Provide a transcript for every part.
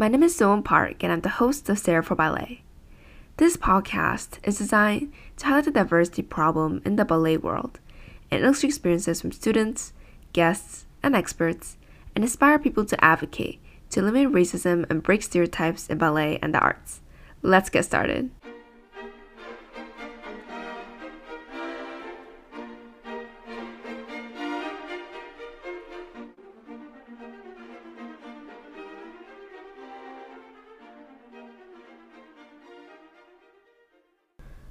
My name is Zoe Park, and I'm the host of Sarah for Ballet. This podcast is designed to highlight the diversity problem in the ballet world and illustrate experiences from students, guests, and experts, and inspire people to advocate to eliminate racism and break stereotypes in ballet and the arts. Let's get started.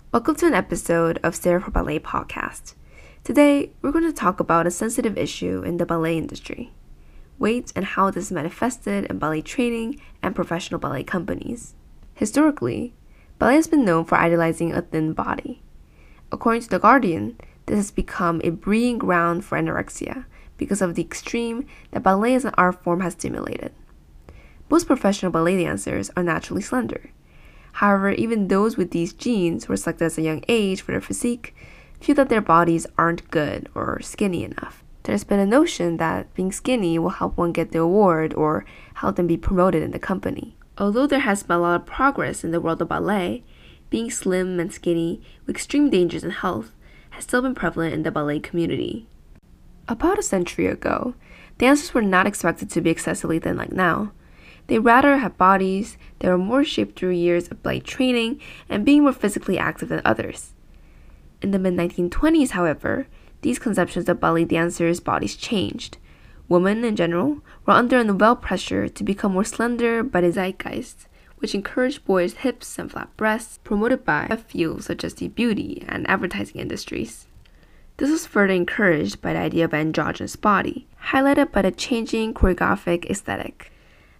Welcome to an episode of Sarah for Ballet podcast. Today, we're going to talk about a sensitive issue in the ballet industry weight and how this is manifested in ballet training and professional ballet companies. Historically, ballet has been known for idolizing a thin body. According to The Guardian, this has become a breeding ground for anorexia because of the extreme that ballet as an art form has stimulated. Most professional ballet dancers are naturally slender However, even those with these genes who are selected at a young age for their physique feel that their bodies aren't good or skinny enough. There's been a notion that being skinny will help one get the award or help them be promoted in the company. Although there has been a lot of progress in the world of ballet, being slim and skinny with extreme dangers in health has still been prevalent in the ballet community. About a century ago, dancers were not expected to be excessively thin like now. They rather have bodies that are more shaped through years of ballet training and being more physically active than others. In the mid 1920s, however, these conceptions of ballet dancers' bodies changed. Women, in general, were under unwell pressure to become more slender by the zeitgeist, which encouraged boys' hips and flat breasts, promoted by a few such as the beauty and advertising industries. This was further encouraged by the idea of an androgynous body, highlighted by the changing choreographic aesthetic.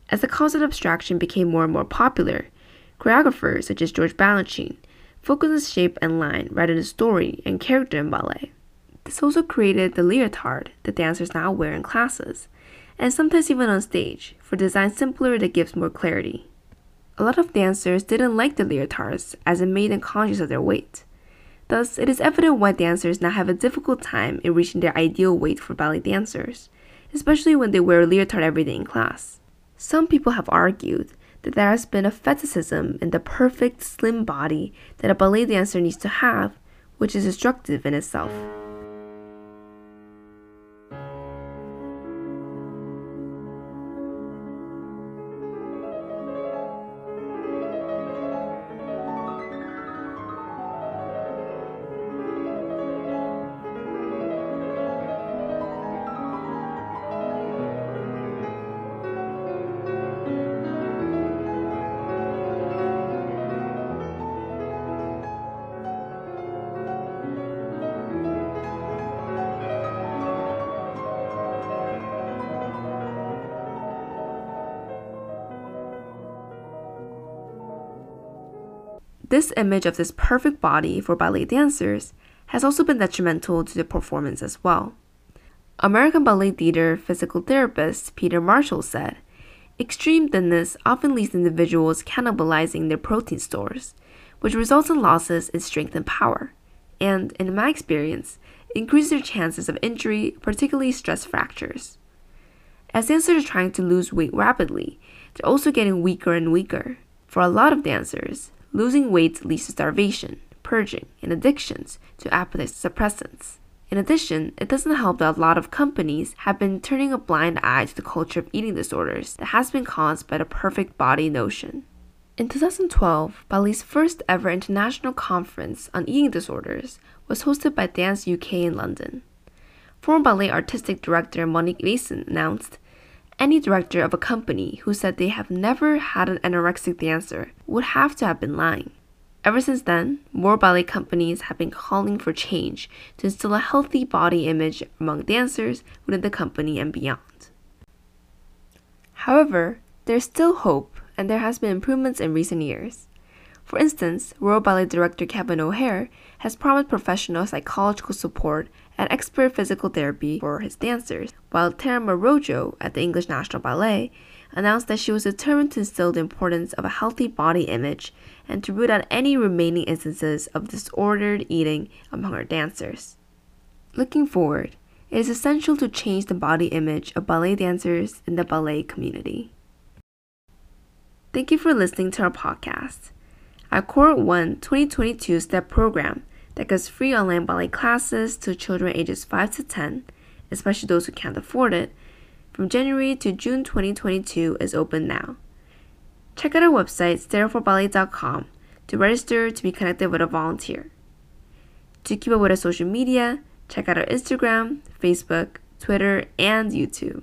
As the concept of abstraction became more and more popular, choreographers such as George Balanchine focused on shape and line rather than story and character in ballet. This also created the leotard that dancers now wear in classes, and sometimes even on stage, for design simpler that gives more clarity. A lot of dancers didn't like the leotards as it made them conscious of their weight. Thus, it is evident why dancers now have a difficult time in reaching their ideal weight for ballet dancers, especially when they wear a leotard every day in class. Some people have argued that there has been a fetishism in the perfect slim body that a ballet dancer needs to have, which is destructive in itself. This image of this perfect body for ballet dancers has also been detrimental to the performance as well. American Ballet Theater physical therapist Peter Marshall said, Extreme thinness often leads individuals cannibalizing their protein stores, which results in losses in strength and power, and, in my experience, increases their chances of injury, particularly stress fractures. As dancers are trying to lose weight rapidly, they're also getting weaker and weaker. For a lot of dancers, Losing weight leads to starvation, purging, and addictions to appetite suppressants. In addition, it doesn't help that a lot of companies have been turning a blind eye to the culture of eating disorders that has been caused by the perfect body notion. In 2012, Ballet's first ever international conference on eating disorders was hosted by Dance UK in London. Former ballet artistic director Monique Mason announced any director of a company who said they have never had an anorexic dancer would have to have been lying. Ever since then, more ballet companies have been calling for change to instill a healthy body image among dancers within the company and beyond. However, there's still hope and there has been improvements in recent years. For instance, Royal Ballet director Kevin O'Hare has promised professional psychological support and expert physical therapy for his dancers, while Tamara Rojo at the English National Ballet announced that she was determined to instill the importance of a healthy body image and to root out any remaining instances of disordered eating among her dancers. Looking forward, it is essential to change the body image of ballet dancers in the ballet community. Thank you for listening to our podcast. Our Core 1 2022 STEP program that gives free online ballet classes to children ages 5 to 10, especially those who can't afford it, from January to June 2022 is open now. Check out our website, stereoforballet.com, to register to be connected with a volunteer. To keep up with our social media, check out our Instagram, Facebook, Twitter, and YouTube.